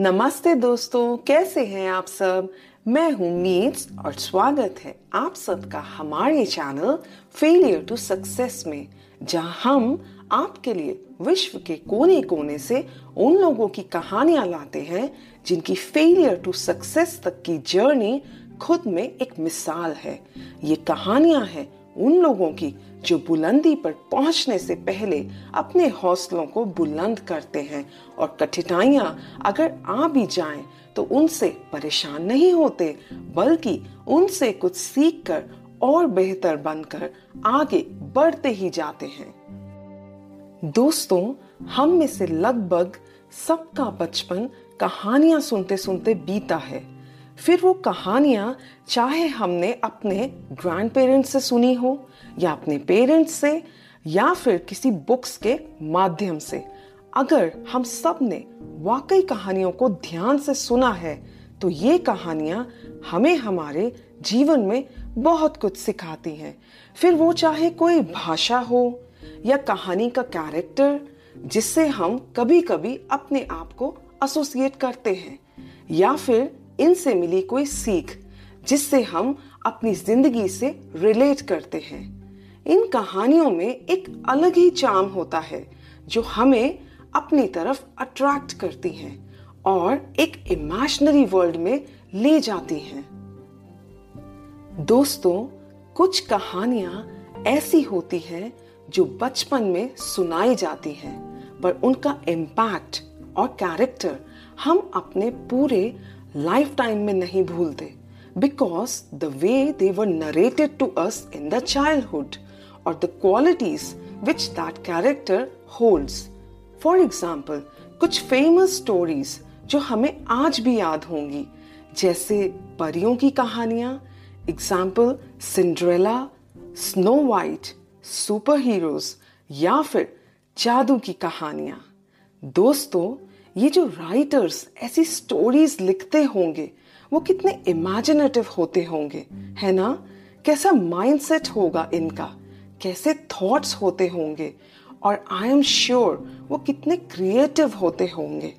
नमस्ते दोस्तों, कैसे हैं आप सब? मैं हूँ मीट्स और स्वागत है आप सबका हमारे चैनल फेलियर टू सक्सेस में, जहाँ हम आपके लिए विश्व के कोने कोने से उन लोगों की कहानियाँ लाते हैं, जिनकी फेलियर टू सक्सेस तक की जर्नी खुद में एक मिसाल है। ये कहानियाँ हैं उन लोगों की जो बुलंदी पर पहुँचने से पहले अपने हौसलों को बुलंद करते हैं और कठिनाइयाँ अगर आ भी जाएँ तो उनसे परेशान नहीं होते, बल्कि उनसे कुछ सीख कर और बेहतर बनकर आगे बढ़ते ही जाते हैं। दोस्तों, हम में से लगभग सबका बचपन कहानियाँ सुनते सुनते बीता है। फिर वो कहानियाँ, चाहे हमने अपने ग्रैंड पेरेंट्स से सुनी हो, या अपने पेरेंट्स से, या फिर किसी बुक्स के माध्यम से। अगर हम सबने वाकई कहानियों को ध्यान से सुना है तो ये कहानियाँ हमें हमारे जीवन में बहुत कुछ सिखाती हैं। फिर वो चाहे कोई भाषा हो, या कहानी का कैरेक्टर जिससे हम कभी कभी अपने आप को एसोसिएट करते हैं, या फिर इनसे मिली कोई सीख, जिससे हम अपनी ज़िंदगी से रिलेट करते हैं। इन कहानियों में एक अलग ही चाम होता है, जो हमें अपनी तरफ़ अट्रैक्ट करती हैं और एक इमेजिनरी वर्ल्ड में ले जाती हैं। दोस्तों, कुछ कहानियाँ ऐसी होती हैं, जो बचपन में सुनाई जाती हैं, पर उनका इम्पैक्ट और कैरेक्टर हम अपने पूरे लाइफ टाइम में नहीं भूलते। Because the way they were narrated to us in the childhood और the qualities which that character holds for example कुछ फ़ेमस स्टोरीज जो हमें आज भी याद होंगी, जैसे परियों की कहानियाँ example Cinderella Snow White super heroes या फिर जादू की कहानियाँ। दोस्तों ये जो राइटर्स ऐसी स्टोरीज लिखते होंगे, वो कितने इमेजिनेटिव होते होंगे, है ना? कैसा माइंडसेट होगा इनका? कैसे थॉट्स होते होंगे? और आई एम श्योर वो कितने क्रिएटिव होते होंगे।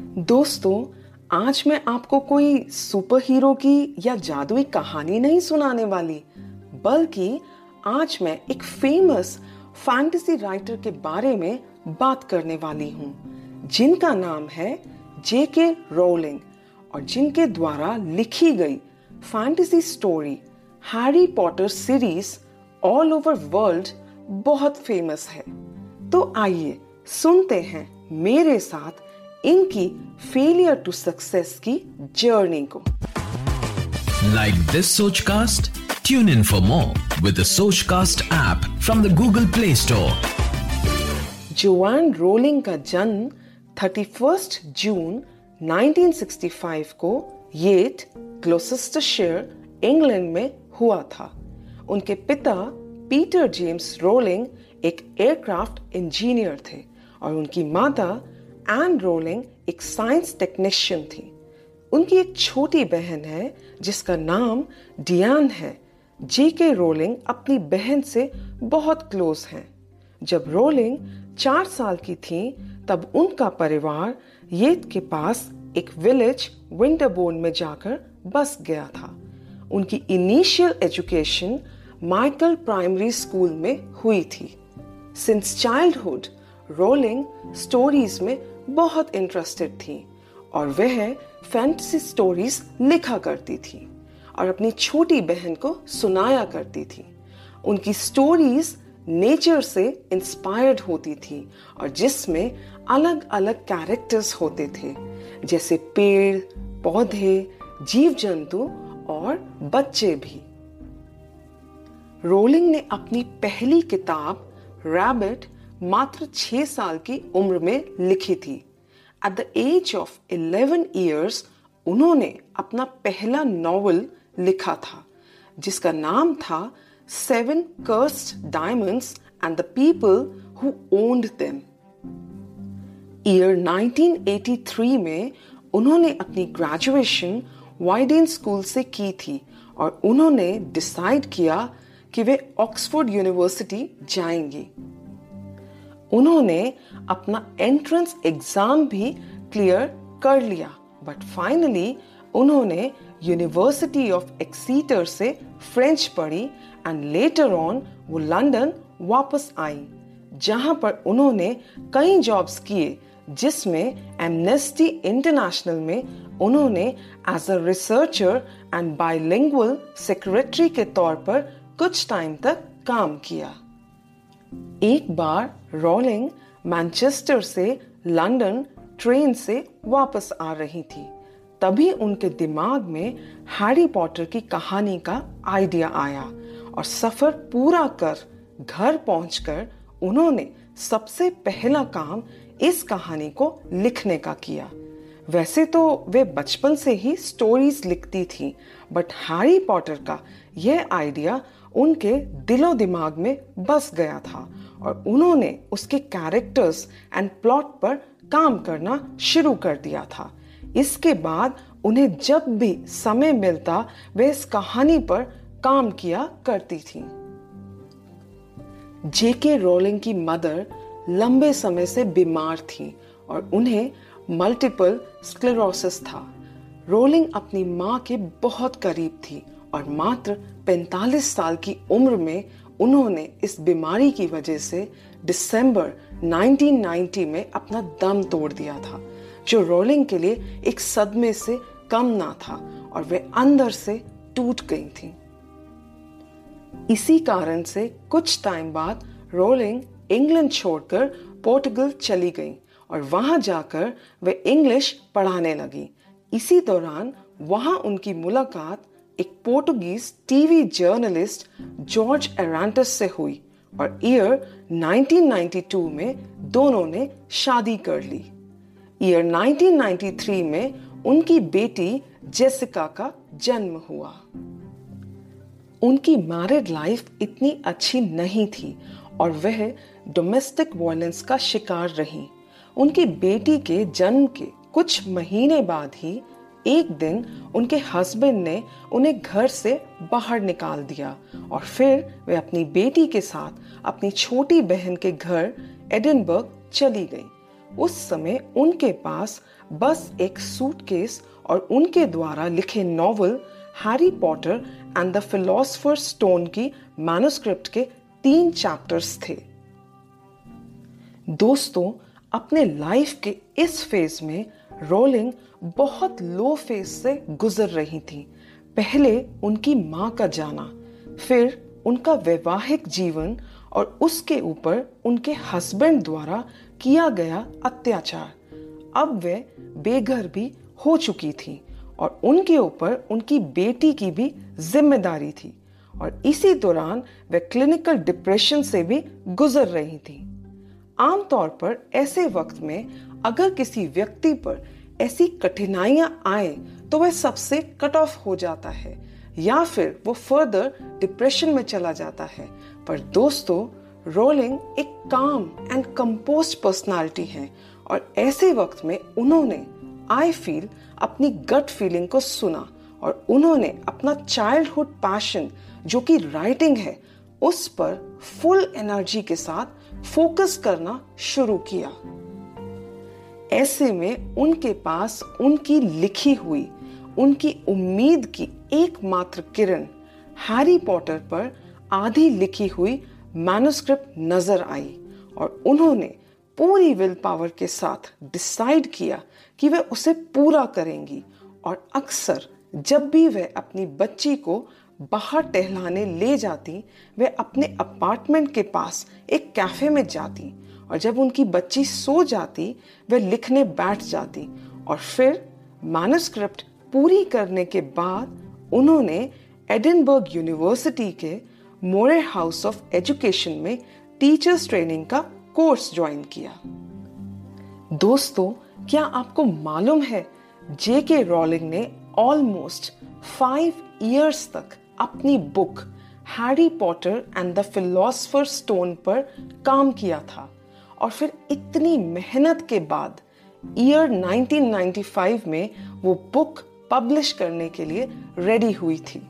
दोस्तों, आज मैं आपको कोई सुपर हीरो की या जादुई कहानी नहीं सुनाने वाली, बल्कि आज मैं एक फ़ेमस फैंटेसी राइटर के बारे में बात करने वाली हूँ। जिनका नाम है जे के रोलिंग और जिनके द्वारा लिखी गई fantasy story Harry Potter series all over world बहुत फ़ेमस है। तो आइए सुनते हैं मेरे साथ इनकी फेलियर टू सक्सेस की जर्नी को। Like this Soch Cast tune in for more with the Soch Cast app from the Google Play Store Joanne Rowling का जन्म 31 जून 1965 को येट ग्लोसेस्टरशायर इंग्लैंड में हुआ था। उनके पिता पीटर जेम्स रोलिंग एक एयरक्राफ्ट इंजीनियर थे और उनकी माता एन रोलिंग एक साइंस टेक्नीशियन थी। उनकी एक छोटी बहन है, जिसका नाम डियान है। जे के रोलिंग अपनी बहन से बहुत क्लोज हैं। जब रोलिंग चार साल की थी, तब उनका परिवार येत के पास एक विलेज विंटरबोर्न में जाकर बस गया था। उनकी initial education Michael primary school में हुई थी। सिंस चाइल्डहुड रोलिंग स्टोरीज में बहुत इंटरेस्टेड थी और वह फैंटेसी स्टोरीज लिखा करती थी और अपनी छोटी बहन को सुनाया करती थी। उनकी स्टोरीज नेचर से इंस्पायर्ड होती थी और जिसमें अलग अलग कैरेक्टर्स होते थे, जैसे पेड़, पौधे जीव जंतु और बच्चे भी। रोलिंग ने अपनी पहली किताब रैबिट मात्र छह साल की उम्र में लिखी थी। At the age of 11 years उन्होंने अपना पहला नॉवल लिखा था, जिसका नाम था Seven Cursed Diamonds and the People Who Owned Them year 1983 में उन्होंने अपनी ग्रेजुएशन वाइडेन स्कूल से की थी और उन्होंने डिसाइड किया कि वे ऑक्सफोर्ड यूनिवर्सिटी जाएँगी। उन्होंने अपना एंट्रेंस एग्ज़ाम भी क्लियर कर लिया बट फाइनली उन्होंने यूनिवर्सिटी ऑफ़ एक्सीटर से फ्रेंच पढ़ी एंड लेटर ऑन वो लंदन वापस आई, जहाँ पर उन्होंने कई जॉब्स किए, जिसमें एमनेस्टी इंटरनेशनल में उन्होंने as a researcher and bilingual secretary के तौर पर कुछ टाइम तक काम किया। एक बार रोलिंग मैनचेस्टर से लंदन ट्रेन से वापस आ रही थी, तभी उनके दिमाग में हैरी पॉटर की कहानी का आइडिया आया। और सफ़र पूरा कर घर पहुंचकर उन्होंने सबसे पहला काम इस कहानी को लिखने का किया। वैसे तो वे बचपन से ही स्टोरीज लिखती थी बट हैरी पॉटर का यह आइडिया उनके दिलो दिमाग में बस गया था और उन्होंने उसके कैरेक्टर्स एंड प्लॉट पर काम करना शुरू कर दिया था। इसके बाद उन्हें जब भी समय मिलता, वे इस कहानी पर काम किया करती थी। जेके रोलिंग की मदर लंबे समय से बीमार थी और उन्हें मल्टीपल स्क्लेरोसिस था। रोलिंग अपनी माँ के बहुत करीब थी और मात्र 45 साल की उम्र में उन्होंने इस बीमारी की वजह से दिसंबर 1990 में अपना दम तोड़ दिया था, जो रोलिंग के लिए एक सदमे से कम ना था और वे अंदर से टूट गई थी। इसी कारण से कुछ टाइम बाद रोलिंग इंग्लैंड छोड़कर पोर्टुगल चली गई और वहाँ जाकर वे इंग्लिश पढ़ाने लगी। इसी दौरान वहाँ उनकी मुलाकात एक Portuguese TV journalist Jorge Arantes से हुई और ईयर 1992 में दोनों ने शादी कर ली। ईयर 1993 में उनकी बेटी जेसिका का जन्म हुआ। उनकी मैरिड लाइफ इतनी अच्छी नहीं थी और वह डोमेस्टिक वायलेंस का शिकार रही। उनकी बेटी के जन्म के कुछ महीने बाद ही एक दिन उनके हस्बैंड ने उन्हें घर से बाहर निकाल दिया और फिर वे अपनी बेटी के साथ अपनी छोटी बहन के घर एडिनबर्ग चली गई। उस समय उनके पास बस एक सूटकेस और उनके द्वारा लिखे novel Harry Potter and the Philosopher Stone की मैनुस्क्रिप्ट के तीन चैप्टर्स थे। दोस्तों, अपने लाइफ के इस फ़ेज़ में रोलिंग बहुत लो फ़ेज़ से गुजर रही थी। पहले उनकी माँ का जाना, फिर उनका वैवाहिक जीवन और उसके ऊपर उनके हस्बैंड द्वारा किया गया अत्याचार। अब वे बेघर भी हो चुकी थी और उनके ऊपर उनकी बेटी की भी ज़िम्मेदारी थी और इसी दौरान वे क्लिनिकल डिप्रेशन से भी गुजर रही थी। आमतौर पर ऐसे वक्त में अगर किसी व्यक्ति पर ऐसी कठिनाइयाँ आए तो वह सबसे कट ऑफ़ हो जाता है, या फिर वो फर्दर डिप्रेशन में चला जाता है। पर दोस्तों रोलिंग एक काम एंड कंपोज पर्सनालिटी है और ऐसे वक्त में उन्होंने आई फील अपनी गट फीलिंग को सुना और उन्होंने अपना चाइल्डहुड पैशन जो कि राइटिंग है, उस पर फुल एनर्जी के साथ फोकस करना शुरू किया। ऐसे में उनके पास उनकी लिखी हुई, उनकी उम्मीद की एकमात्र किरण हैरी पॉटर पर आधी लिखी हुई मैनुस्क्रिप्ट नज़र आई और उन्होंने पूरी विल पावर के साथ डिसाइड किया कि वे उसे पूरा करेंगी और अक्सर जब भी वह अपनी बच्ची को बाहर टहलाने ले जाती वे अपने अपार्टमेंट के पास एक कैफ़े में जाती और जब उनकी बच्ची सो जाती वे लिखने बैठ जाती और फिर मैनुस्क्रिप्ट पूरी करने के बाद उन्होंने एडिनबर्ग यूनिवर्सिटी के मोरे हाउस ऑफ़ एजुकेशन में टीचर्स ट्रेनिंग का कोर्स ज्वाइन किया। दोस्तों, क्या आपको मालूम है जे के रॉलिंग ने ऑलमोस्ट फाइव ईयर्स तक अपनी book Harry Potter and the Philosopher Stone पर काम किया था। और फिर इतनी मेहनत के बाद ईयर 1995 में वो बुक पब्लिश करने के लिए रेडी हुई थी।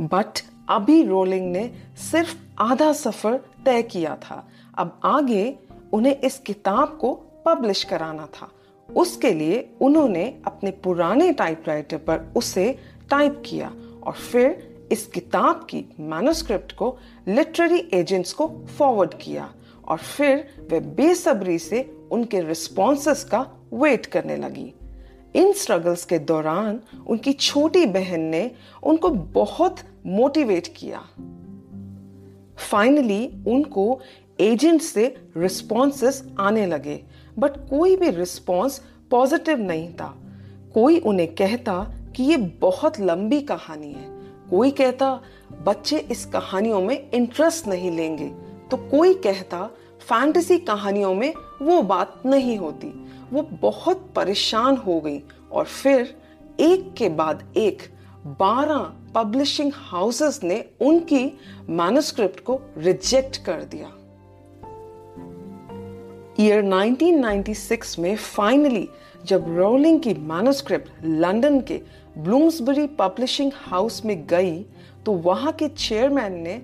बट अभी रोलिंग ने सिर्फ़ आधा सफ़र तय किया था। अब आगे उन्हें इस किताब को पब्लिश कराना था। उसके लिए उन्होंने अपने पुराने टाइपराइटर पर उसे टाइप किया और फिर इस किताब की मैनुस्क्रिप्ट को लिटरेरी एजेंट्स को फॉरवर्ड किया और फिर वे बेसब्री से उनके रिस्पॉन्सेस का वेट करने लगी। इन स्ट्रगल्स के दौरान उनकी छोटी बहन ने उनको बहुत मोटिवेट किया। फाइनली उनको एजेंट से रिस्पॉन्सेस आने लगे बट कोई भी रिस्पॉन्स पॉजिटिव नहीं था। कोई उन्हें कहता कि ये बहुत लंबी कहानी है। कोई कहता, बच्चे इस कहानियों में इंटरेस्ट नहीं लेंगे। तो कोई कहता फैंटेसी कहानियों में वो बात नहीं होती। वो बहुत परेशान हो गई और फिर एक के बाद एक बारह पब्लिशिंग हाउसेस ने उनकी मैन्युस्क्रिप्ट को रिजेक्ट कर दिया। ईयर 1996 में फाइनली जब रोलिंग की मैन्युस्क्रिप्ट लंदन के ब्लूम्सबरी पब्लिशिंग हाउस में गई तो वहाँ के चेयरमैन ने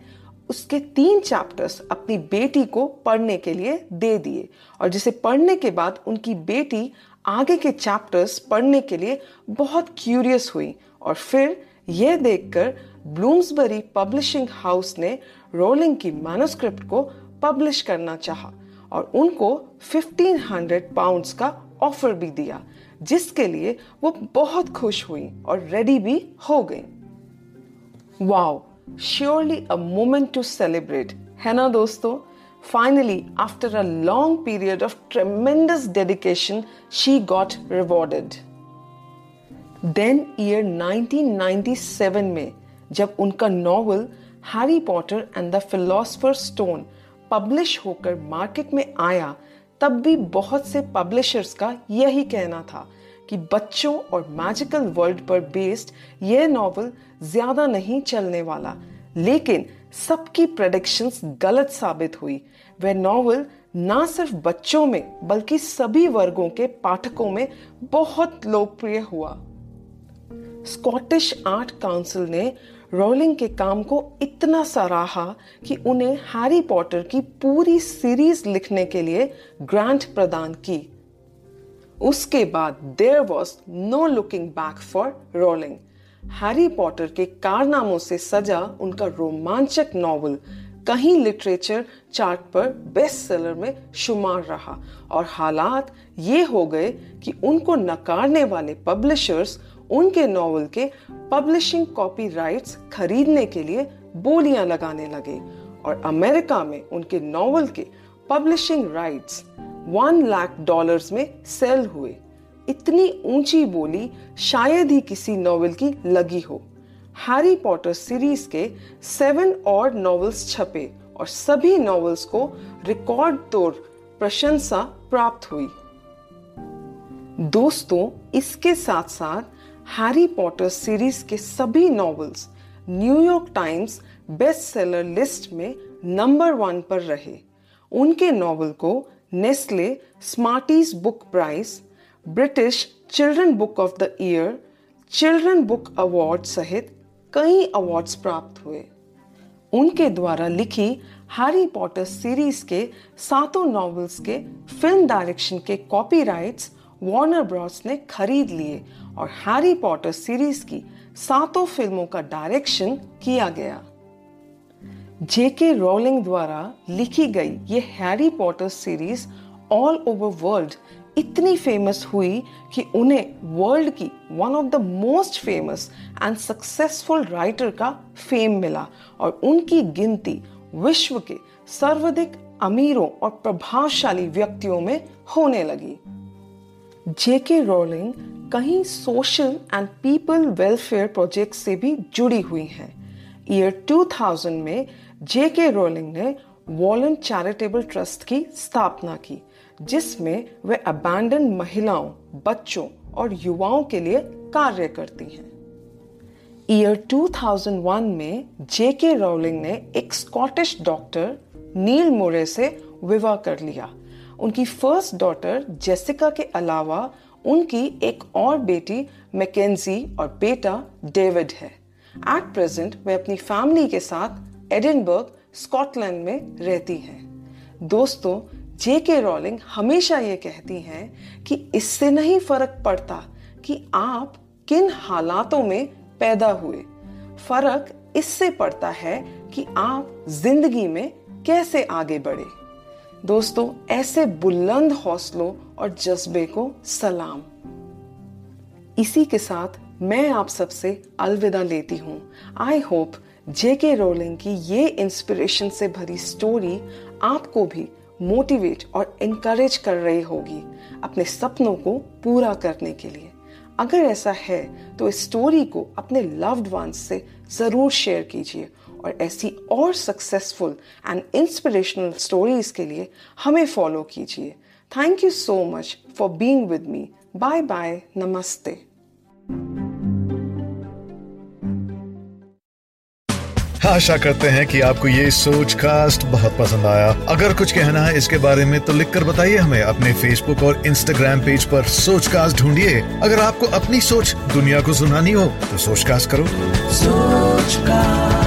उसके तीन चैप्टर्स अपनी बेटी को पढ़ने के लिए दे दिए। और जिसे पढ़ने के बाद उनकी बेटी आगे के चैप्टर्स पढ़ने के लिए बहुत क्यूरियस हुई। और फिर यह देखकर ब्लूम्सबरी पब्लिशिंग हाउस ने रोलिंग की मैनुस्क्रिप्ट को पब्लिश करना चाहा। और उनको 1500 पाउंड्स का ऑफ़र भी दिया जिसके लिए वो बहुत खुश हुई और रेडी भी हो गई wow surely a moment to celebrate है ना दोस्तों Finally, after a long period of tremendous dedication, she got rewarded. Then, year 1997 में जब उनका novel Harry Potter and the Philosopher Stone publish होकर मार्केट में आया, तब भी बहुत से पब्लिशर्स का यही कहना था कि बच्चों और मैजिकल वर्ल्ड पर बेस्ड यह नॉवल ज़्यादा नहीं चलने वाला। लेकिन सबकी प्रेडिक्शंस गलत साबित हुई। वह नॉवल ना सिर्फ़ बच्चों में, बल्कि सभी वर्गों के पाठकों में बहुत लोकप्रिय हुआ। स्कॉटिश आर्ट काउंसिल ने रोलिंग के काम को इतना सराहा कि उन्हें हैरी पॉटर की पूरी सीरीज़ लिखने के लिए ग्रांट प्रदान की। उसके बाद there was no looking back for Rowling Harry Potter के कारनामों से सजा उनका रोमांचक नॉवल कहीं लिटरेचर चार्ट पर बेस्ट सेलर में शुमार रहा। और हालात ये हो गए कि उनको नकारने वाले पब्लिशर्स उनके नॉवल के पब्लिशिंग कॉपी राइट्स खरीदने के लिए बोलियाँ लगाने लगे और अमेरिका में उनके नॉवल के publishing rights one lakh dollars में सेल हुए। इतनी ऊँची बोली शायद ही किसी नॉवल की लगी हो। हैरी पॉटर सीरीज़ के सेवन और नॉवेल्स छपे और सभी नॉवेल्स को रिकॉर्ड तोड़ प्रशंसा प्राप्त हुई। दोस्तों, इसके साथ साथ हैरी पॉटर सीरीज़ के सभी novels New York Times best seller list में नंबर वन पर रहे। उनके नॉवल को Nestle Smarties book prize British children book of the year children book award सहित कई अवार्ड्स प्राप्त हुए। उनके द्वारा लिखी हैरी पॉटर सीरीज़ के सातों नॉवेल्स के फ़िल्म डायरेक्शन के कॉपीराइट्स वार्नर ब्रॉस ने खरीद लिए और हैरी पॉटर सीरीज़ की सातों फ़िल्मों का डायरेक्शन किया गया। जेके रोलिंग द्वारा लिखी गई ये Harry Potter series all over world इतनी फ़ेमस हुई कि उन्हें वर्ल्ड की one of the most famous and successful writer का फेम मिला और उनकी गिनती विश्व के सर्वाधिक अमीरों और प्रभावशाली व्यक्तियों में होने लगी। जेके रोलिंग कहीं social and people welfare project से भी जुड़ी हुई हैं। ईयर 2000 में जे के रोलिंग ने वॉलन चैरिटेबल ट्रस्ट की स्थापना की, जिसमें वे अबैंडन महिलाओं, बच्चों और युवाओं के लिए कार्य करती हैं। ईयर 2001 में जे के रोलिंग ने एक स्कॉटिश डॉक्टर नील मोरे से विवाह कर लिया। उनकी फ़र्स्ट डॉटर जेसिका के अलावा उनकी एक और बेटी, मैकेजी और बेटा डेविड है। एट प्रेजेंट वे अपनी फैमिली के साथ एडिनबर्ग, स्कॉटलैंड में रहती हैं। दोस्तों जे के रॉलिंग हमेशा ये कहती हैं कि इससे नहीं फ़र्क पड़ता कि आप किन हालातों में पैदा हुए। फ़र्क इससे पड़ता है कि आप ज़िंदगी में कैसे आगे बढ़े। दोस्तों, ऐसे बुलंद हौसलों और जज्बे को सलाम। इसी के साथ मैं आप सबसे अलविदा लेती हूँ। आई होप जे के रोलिंग की ये इंस्पिरेशन से भरी स्टोरी आपको भी मोटिवेट और इनकरेज कर रही होगी अपने सपनों को पूरा करने के लिए। अगर ऐसा है तो इस स्टोरी को अपने लव्ड वंस से ज़रूर शेयर कीजिए और ऐसी और सक्सेसफुल एंड इंस्पिरेशनल स्टोरीज के लिए हमें फॉलो कीजिए। Thank you so much for being with me bye bye नमस्ते आशा करते हैं कि आपको ये सोच कास्ट बहुत पसंद आया। अगर कुछ कहना है इसके बारे में तो लिखकर बताइए हमें। अपने फेसबुक और इंस्टाग्राम पेज पर सोच कास्ट ढूंढिए। अगर आपको अपनी सोच दुनिया को सुनानी हो तो सोच कास्ट करो। सोच कास्ट